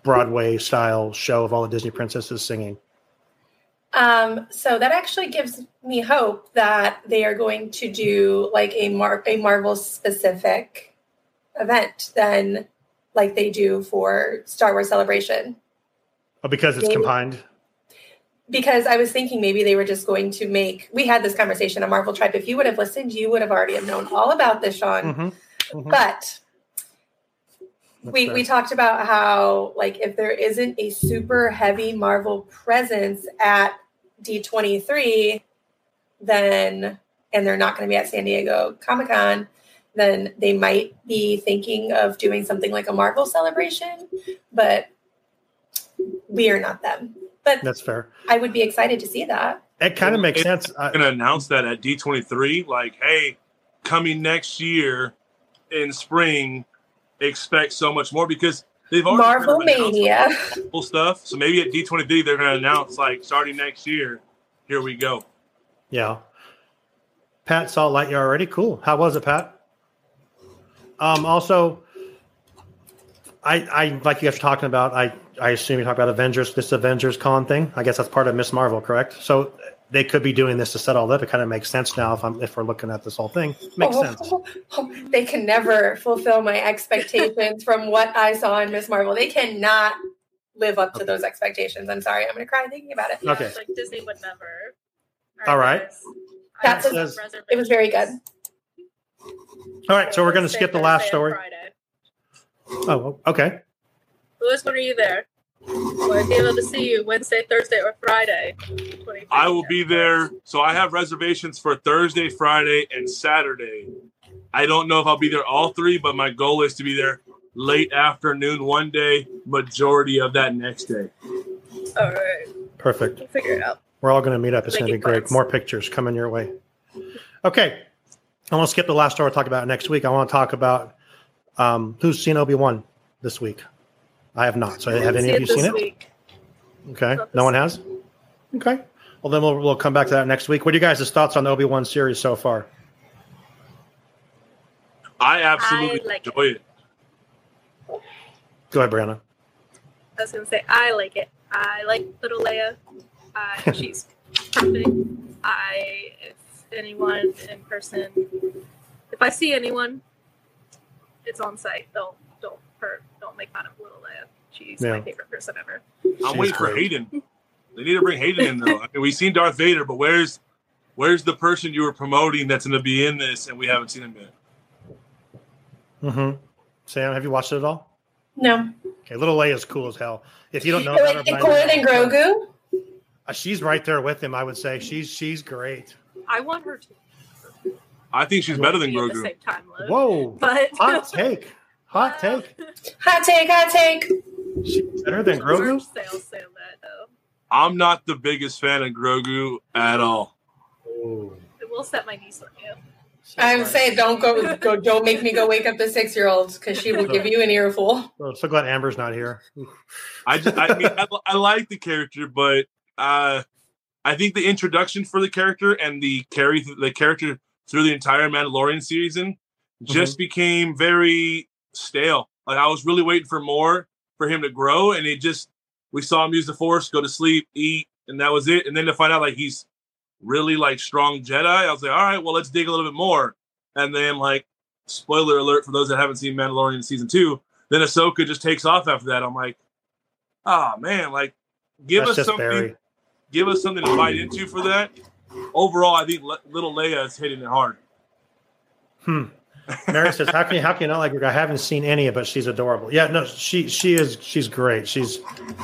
Broadway style show of all the Disney princesses singing. Um, so that actually gives me hope that they are going to do like a Mar- a Marvel specific event then like they do for Star Wars Celebration. Oh, because it's Maybe. combined. Because I was thinking maybe they were just going to make we had this conversation on Marvel Tribe. If you would have listened, you would have already have known all about this, Sean. Mhm, mhm. But we we talked about how like if there isn't a super heavy Marvel presence at D23, then and they're not going to be at San Diego Comic Con, then they might be thinking of doing something like a Marvel celebration. But we are not them. But That's fair. I would be excited to see that. It kind of makes It- sense. I'm Going to announce that at D23, like, hey, coming next year in spring, expect so much more because they've already Marvel announced Mania. cool stuff. So maybe at D23 they're going to announce like starting next year, here we go. Yeah. Pat saw Lightyear already. Cool. How was it, Pat? Um, also, I, I like you guys were talking about. I, I assume you talk about Avengers, this Avengers Con thing. I guess that's part of Ms. Marvel, correct? So they could be doing this to set all that. It kind of makes sense now if I'm if we're looking at this whole thing. Makes sense. they can never fulfill my expectations from what I saw in Ms. Marvel. They cannot live up to those expectations. I'm sorry. I'm going to cry thinking about it. yeah, Okay. it's like Disney would never. All right. guys, That's have a- reservations. It was very good. All right, so we're going to skip the last story. Friday. Oh, okay. Lewis, when are you there? Will I be able to see you Wednesday, Thursday, or Friday? I will be there. So I have reservations for Thursday, Friday, and Saturday. I don't know if I'll be there all three, but my goal is to be there late afternoon one day, majority of that next day. All right, Perfect. we'll figure it out. We're all going to meet up. It's going to be great. More pictures coming your way. Okay. I want to skip the last story we'll talk about next week. I want to talk about um, who's seen Obi Wan this week. I have not. So have any of you this seen it? week. Okay. Not No one has? Okay. Well, then we'll, we'll come back to that next week. What are you guys' thoughts on the Obi Wan series so far? I absolutely I like enjoy it. Go ahead, Brianna. I was gonna say I like it. I like little Leia. Uh, she's perfect. I if anyone in person, if I see anyone, it's on site. Don't don't hurt. Don't make fun of little Leia. She's Yeah. my favorite person ever. I'm She's waiting for great. Hayden. They need to bring Hayden in though. I mean, we've seen Darth Vader, but where's where's the person you were promoting that's going to be in this, and we haven't seen him yet? Mm-hmm. Sam, have you watched it at all? No. Okay, Little Leia's cool as hell. If you don't know about her, Wait, by cooler than Grogu? Uh, she's right there with him. I would say she's she's great. I want her to I think she's better than be at the Grogu. same time. Whoa! But Hot take. Hot take. Hot take, hot take. She's better than Grogu. Sales say that though. I'm not the biggest fan of Grogu at all. Ooh. It will set my niece on you. I'm saying don't go, go don't make me go wake up the six year olds because she will give you an earful. Well, so glad Amber's not here. I just, I mean, I, I like the character, but uh, I think the introduction for the character and the carry the character through the entire Mandalorian season just became very stale. Like I was really waiting for more for him to grow, and it just we saw him use the Force, go to sleep, eat, and that was it. And then to find out like he's really like strong Jedi, I was like, all right, well let's dig a little bit more. And then like spoiler alert for those that haven't seen Mandalorian season two, then Ahsoka just takes off after that. I'm like, ah man, like give That's us just something, Barry. Give us something to bite into for that. Overall, I think little Leia is hitting it hard. Hmm. Mary says, "How can you how can you not like her? I haven't seen any, but she's adorable. Yeah, no, she she is she's great. She's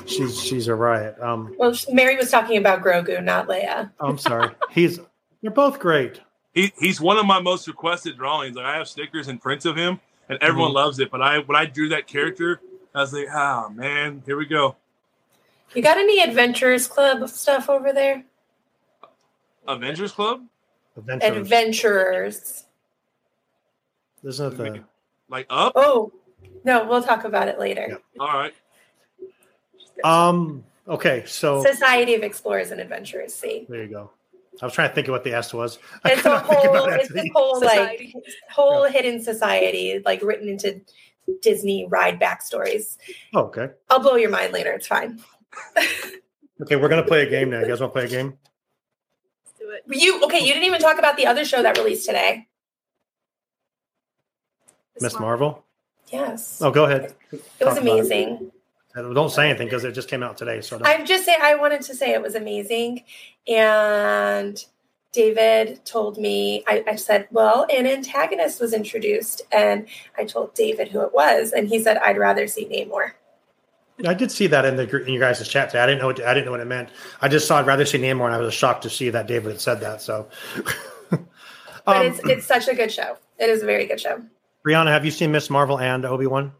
she's she's a riot. Um, Well, Mary was talking about Grogu, not Leia. I'm sorry. He's they're both great. He he's one of my most requested drawings. Like I have stickers and prints of him, and everyone Mhm. loves it. But I when I drew that character, I was like, oh man, here we go. You got any Adventurers Club stuff over there? Avengers Club, Adventures. Adventurers. Isn't it the like up. Oh, no, we'll talk about it later. All right, um? Okay, so Society of Explorers and Adventurers. See, there you go. I was trying to think of what the S was. I it's a couldn't think whole, about it's a whole Society. like whole hidden society, like written into Disney ride backstories. Oh, okay. I'll blow your mind later. It's fine. Okay, we're gonna play a game now. You guys want to play a game? Let's do it. You okay? You didn't even talk about the other show that released today. Ms. Marvel. Yes, Oh, go ahead. it was Talk about amazing. Don't say anything because it just came out today. So. I'm just saying, I wanted to say it was amazing. And David told me, I, I said, well, an antagonist was introduced. And I told David who it was. And he said, I'd rather see Namor. I did see that in the in your guys' chat. Today. I didn't know. What, I didn't know what it meant. I just saw. I'd rather see Namor, and I was shocked to see that David had said that. So, But um, it's, it's such a good show. It is a very good show. Brianna, have you seen Ms. Marvel and Obi Wan?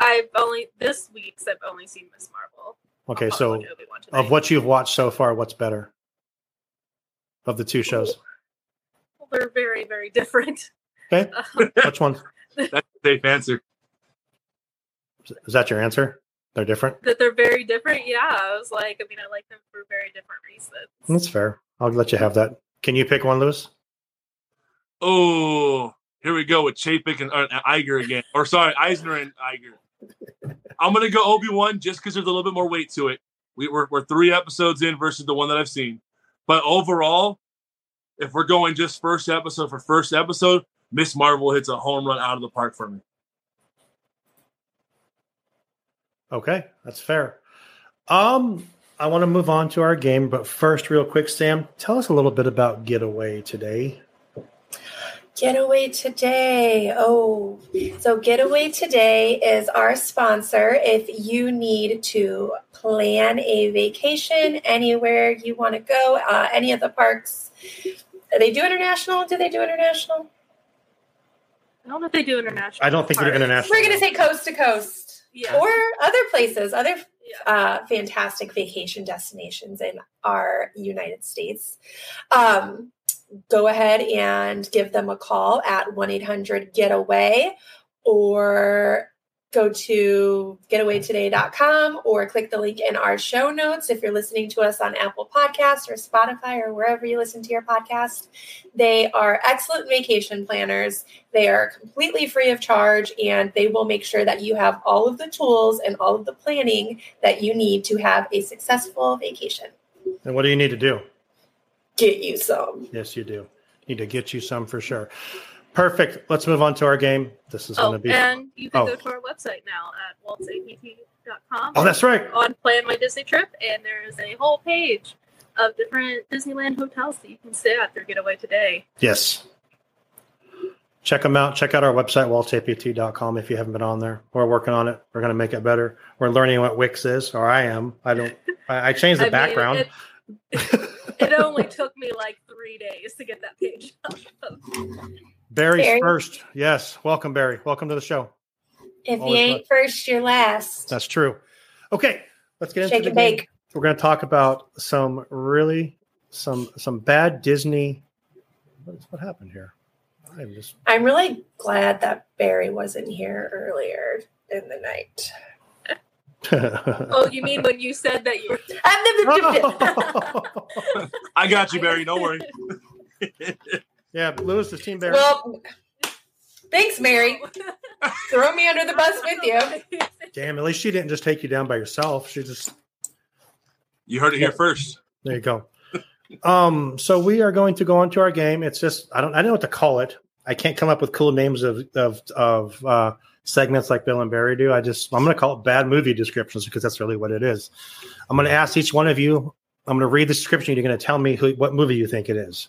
I've only this week's. I've only seen Ms. Marvel. Okay, I'll so watch Obi-Wan tonight. of what you've watched so far, what's better of the two shows? Well, they're very very different. Okay, Um, which one that's a safe answer. Is that your answer? They're different. that they're very different. Yeah, I was like, I mean, I like them for very different reasons. That's fair. I'll let you have that. Can you pick one, Lewis? Oh, here we go with Chapek and uh, Iger again. Or sorry, Eisner and Iger. I'm gonna go Obi Wan just because there's a little bit more weight to it. We, we're we're three episodes in versus the one that I've seen. But overall, if we're going just first episode for first episode, Ms. Marvel hits a home run out of the park for me. Okay, that's fair. Um, I want to move on to our game, but first, real quick, Sam, tell us a little bit about Getaway today. Getaway Today. Oh, so Getaway Today is our sponsor. If you need to plan a vacation anywhere you want to go, uh, any of the parks, they do international. Do they do international? I don't know if they do international. I don't think they're international. We're going to say coast to coast Yeah. or other places, other uh, fantastic vacation destinations in our United States. Um, go ahead and give them a call at 1 800 Getaway or go to getawaytoday.com or click the link in our show notes if you're listening to us on Apple Podcasts or Spotify or wherever you listen to your podcast. They are excellent vacation planners. They are completely free of charge and they will make sure that you have all of the tools and all of the planning that you need to have a successful vacation. And what do you need to do? Get you some. Yes, you do. Need to get you some for sure. Perfect. Let's move on to our game. This is Oh, going to be. and you can Oh. go to our website now at waltsapt.com. Oh, that's right. On Plan My Disney Trip, and there's a whole page of different Disneyland hotels that you can stay at their getaway today. Yes. Check them out. Check out our website, waltsapt.com, if you haven't been on there. We're working on it. We're going to make it better. We're learning what Wix is, or I am. I don't. I, I changed the I mean, background. it, it only took me like three days to get that page up. Barry's Barry. first. Yes. Welcome, Barry. Welcome to the show. If you Always ain't first, you're last. That's true. Okay, let's get into Shake the and game. bake. We're going to talk about some really some some bad Disney. What, is, what happened here? I'm just I'm really glad that Barry wasn't here earlier in the night. Oh, you mean when you said that you were. I got you, Barry. Don't worry. Yeah, Lewis is Team Barry. Well, thanks, Mary. Throw me under the bus with you. Damn, at least she didn't just take you down by yourself. She just You heard it here first. there you go. Um, so we are going to go on to our game. It's just I don't I don't know what to call it. I can't come up with cool names of of of uh, segments like Bill and Barry do. I just I'm going to call it bad movie descriptions because that's really what it is. I'm going to ask each one of you. I'm going to read the description. You're going to tell me who what movie you think it is.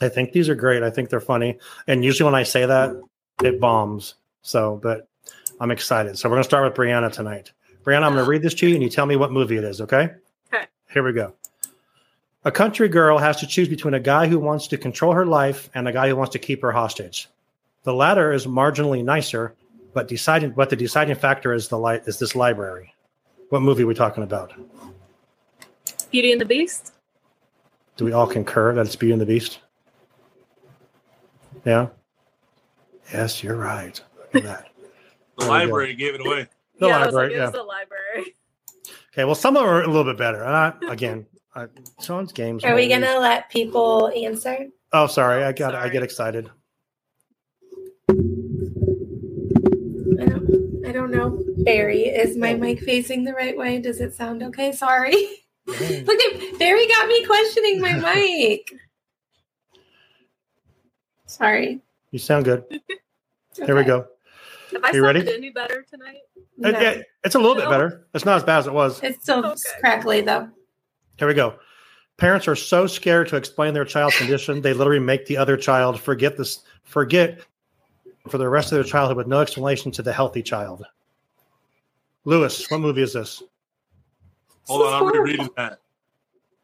I think these are great. I think they're funny. And usually when I say that, it bombs. So, but I'm excited. So we're going to start with Brianna tonight. Brianna, I'm going to read this to you and you tell me what movie it is, okay? Okay. Here we go. A country girl has to choose between a guy who wants to control her life and a guy who wants to keep her hostage. The latter is marginally nicer, but deciding but the deciding factor is the light is this library. What movie are we talking about? Beauty and the Beast? Do we all concur that it's Beauty and the Beast? Yeah. Yes, you're right. Look at that. The There library gave it away. The yeah, library, like, it yeah. was the library. Okay, well, some of them are a little bit better. And I, again, I, Sean's games. Are we gonna let people answer? Oh, sorry. I got. I get excited. I don't. I don't know. Barry, is my oh. mic facing the right way? Does it sound okay? Sorry. Look at Barry got me questioning my mic. Sorry. You sound good. Here we go. Have I You ready? sounded any better tonight? Uh, no. It- it- it's a little bit better. It's not as bad as it was. It's still Okay. crackly though. Here we go. Parents are so scared to explain their child's condition, they literally make the other child forget this, forget for the rest of their childhood with no explanation to the healthy child. Lewis, what movie is this? Hold on, I'm rereading that.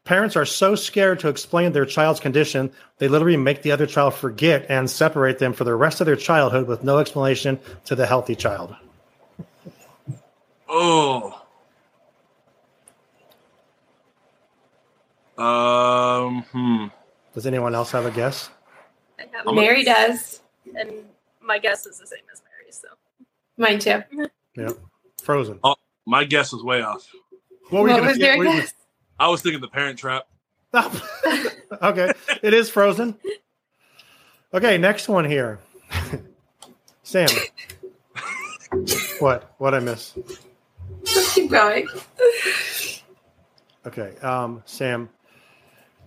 Parents are so scared to explain their child's condition, they literally make the other child forget and separate them for the rest of their childhood with no explanation to the healthy child. Oh. Um. Hmm. Does anyone else have a guess? I have I'm Mary does. and my guess is the same as Mary's. So Mine too. Yeah. Frozen. My guess is way off. What were you gonna was say? your What were you- guess? I was thinking the Parent Trap. okay, it is frozen. Okay, next one here. Sam. what? What I miss? Let's keep going. Okay, um, Sam.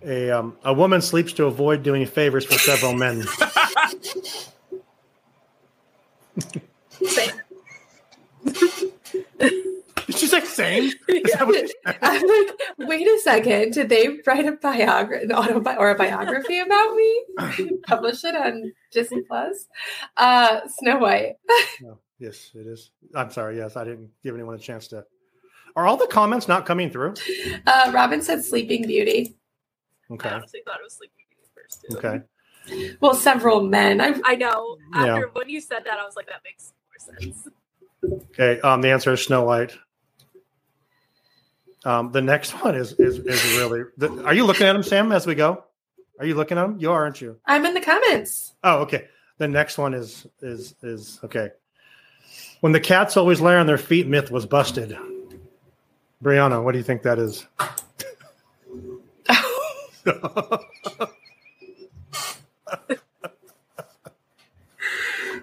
A um, a woman sleeps to avoid doing favors for several men. same. Did she say same? Is that what she said? I'm like, wait a second. Did they write a biography, an autobi- or a biography about me? Publish it on Disney Plus. Uh, Snow White. No. Yes, it is. I'm sorry. Yes, I didn't give anyone a chance to. Are all the comments not coming through? Uh, Robin said Sleeping Beauty. I Okay. honestly thought it was Sleeping Beauty first. Too. Okay. Well, several men. I, I know. Yeah. After when you said that, I was like, that makes more sense. Okay, um, the answer is Snow White. Um, the next one is is is really. The, are you looking at them, Sam, as we go? Are you looking at them? You are, aren't you? I'm in the comments. Oh, okay. The next one is is is okay. When the cats always lay on their feet, myth was busted. Brianna, what do you think that is?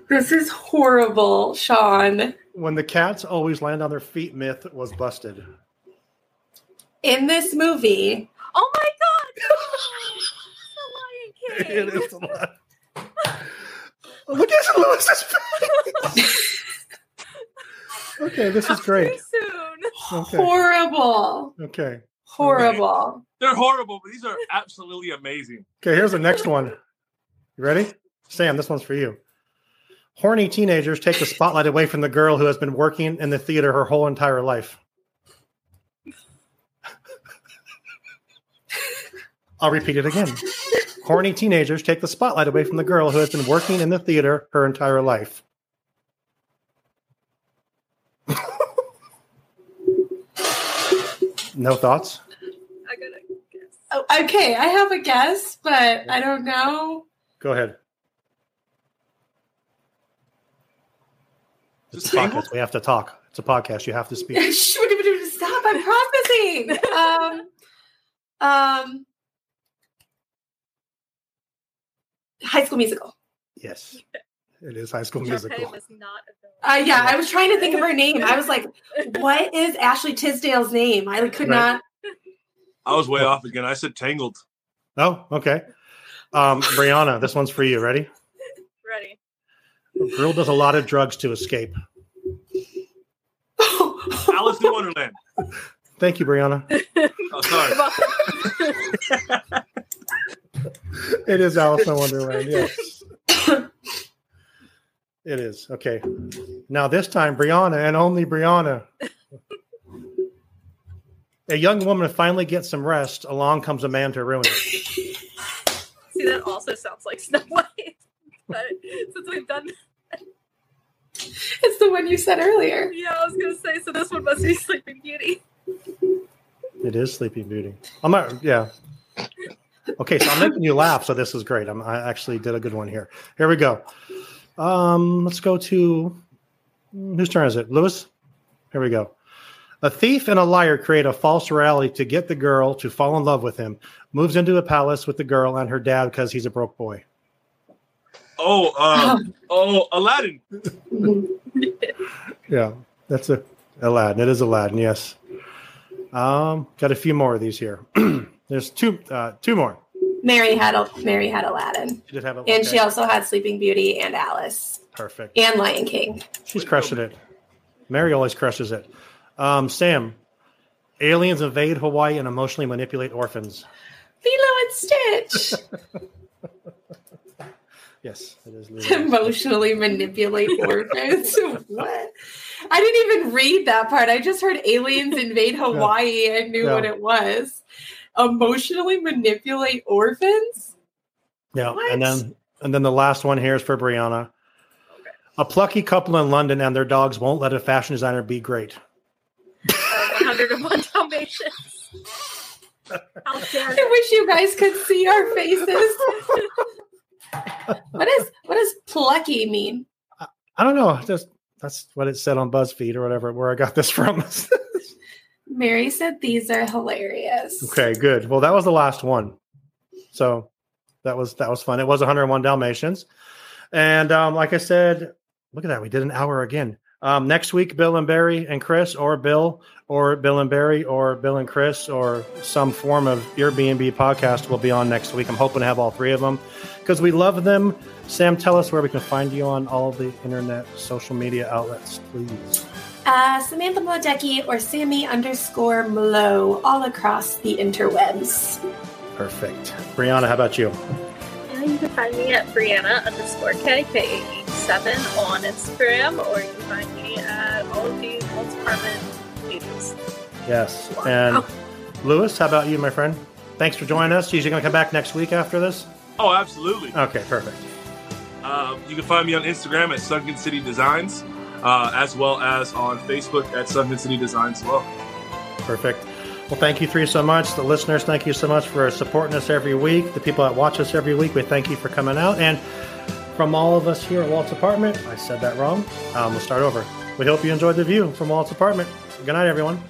This is horrible, Sean. when the cats always land on their feet, myth was busted. In this movie, Oh my god! the Lion King. It is a lot. Look at Lewis's face. okay, this is great. Too soon. Okay. horrible, Okay. horrible. They're horrible, but these are absolutely amazing. Okay, here's the next one. You ready? Sam, this one's for you. Horny teenagers take the spotlight away from the girl who has been working in the theater her whole entire life. I'll repeat it again. Horny teenagers take the spotlight away from the girl who has been working in the theater her entire life. no thoughts? I gotta guess. Oh, okay, I have a guess, but I don't know. Go ahead. It's a podcast. We have to talk. It's a podcast. You have to speak. Stop! I'm processing. Um, um, High School Musical. Yes. It is High School Sharpay Musical. was not. Uh, yeah, I was trying to think of her name. I was like, what is Ashley Tisdale's name? I could Right. not. I was way off again. I said tangled. Oh, okay. Um, Brianna, this one's for you. Ready? Ready. A girl does a lot of drugs to escape. Alice in Wonderland. Thank you, Brianna. Oh, sorry. It is Alice in Wonderland. Yes. It is. Okay. Now, this time, Brianna and only Brianna. A young woman finally gets some rest. Along comes a man to ruin it. See, that also sounds like Snow White. but since we've done, It's the one you said earlier. yeah, I was gonna say, so this one must be Sleeping Beauty. It is Sleeping Beauty. I'm not, yeah. Okay, so I'm making you laugh, so this is great. I'm, I actually did a good one here. Here we go. Um, let's go to whose turn is it? Lewis? Here we go. A thief and a liar create a false reality to get the girl to fall in love with him. Moves into a palace with the girl and her dad because he's a broke boy. Oh, um, oh, Aladdin. Yeah, that's a Aladdin. It is Aladdin. Yes. Um, got a few more of these here. There's two, uh, two more. Mary had a Mary had Aladdin, She did have a, and she also had Sleeping Beauty and Alice perfect. and Lion King. She's crushing it. Mary always crushes it. Um, Sam, aliens invade Hawaii and emotionally manipulate orphans. Lilo and Stitch Yes, it is. Emotionally manipulate orphans. what? I didn't even read that part. I just heard aliens invade Hawaii and knew Yeah. what it was. Emotionally manipulate orphans? Yeah, What? and then and then the last one here is for Brianna. A plucky couple in London and their dogs won't let a fashion designer be great. Uh, 101 Dalmatians. I wish you guys could see our faces. what is what does plucky mean? I don't know. Just that's what it said on BuzzFeed or whatever where I got this from. Mary said these are hilarious. okay, good. Well, that was the last one. So that was that was fun. It was 101 Dalmatians, and um, like I said, look at that. We did an hour again. Um, next week, Bill and Barry and Chris, or Bill, or Bill and Barry, or Bill and Chris, or some form of Airbnb podcast will be on next week. I'm hoping to have all three of them because we love them. Sam, tell us where we can find you on all the internet social media outlets, please. Uh, Samantha Mlodecki or Sammy underscore Mlo all across the interwebs. Perfect. Brianna, how about you? Yeah, you can find me at Brianna underscore K, K87 on Instagram, or you can find me at all of the health department pages. Yes. And Lewis, how about you, my friend? Thanks for joining us. You usually going to come back next week after this. Oh, absolutely. Okay, perfect. Uh, you can find me on Instagram at Sunken City Designs, uh, as well as on Facebook at Sunken City Designs as well. Perfect. Well, thank you three so much. The listeners, thank you so much for supporting us every week. The people that watch us every week, we thank you for coming out. And from all of us here at Walt's Apartment, I said that wrong. Um, we'll start over. We hope you enjoyed the view from Walt's Apartment. Good night, everyone.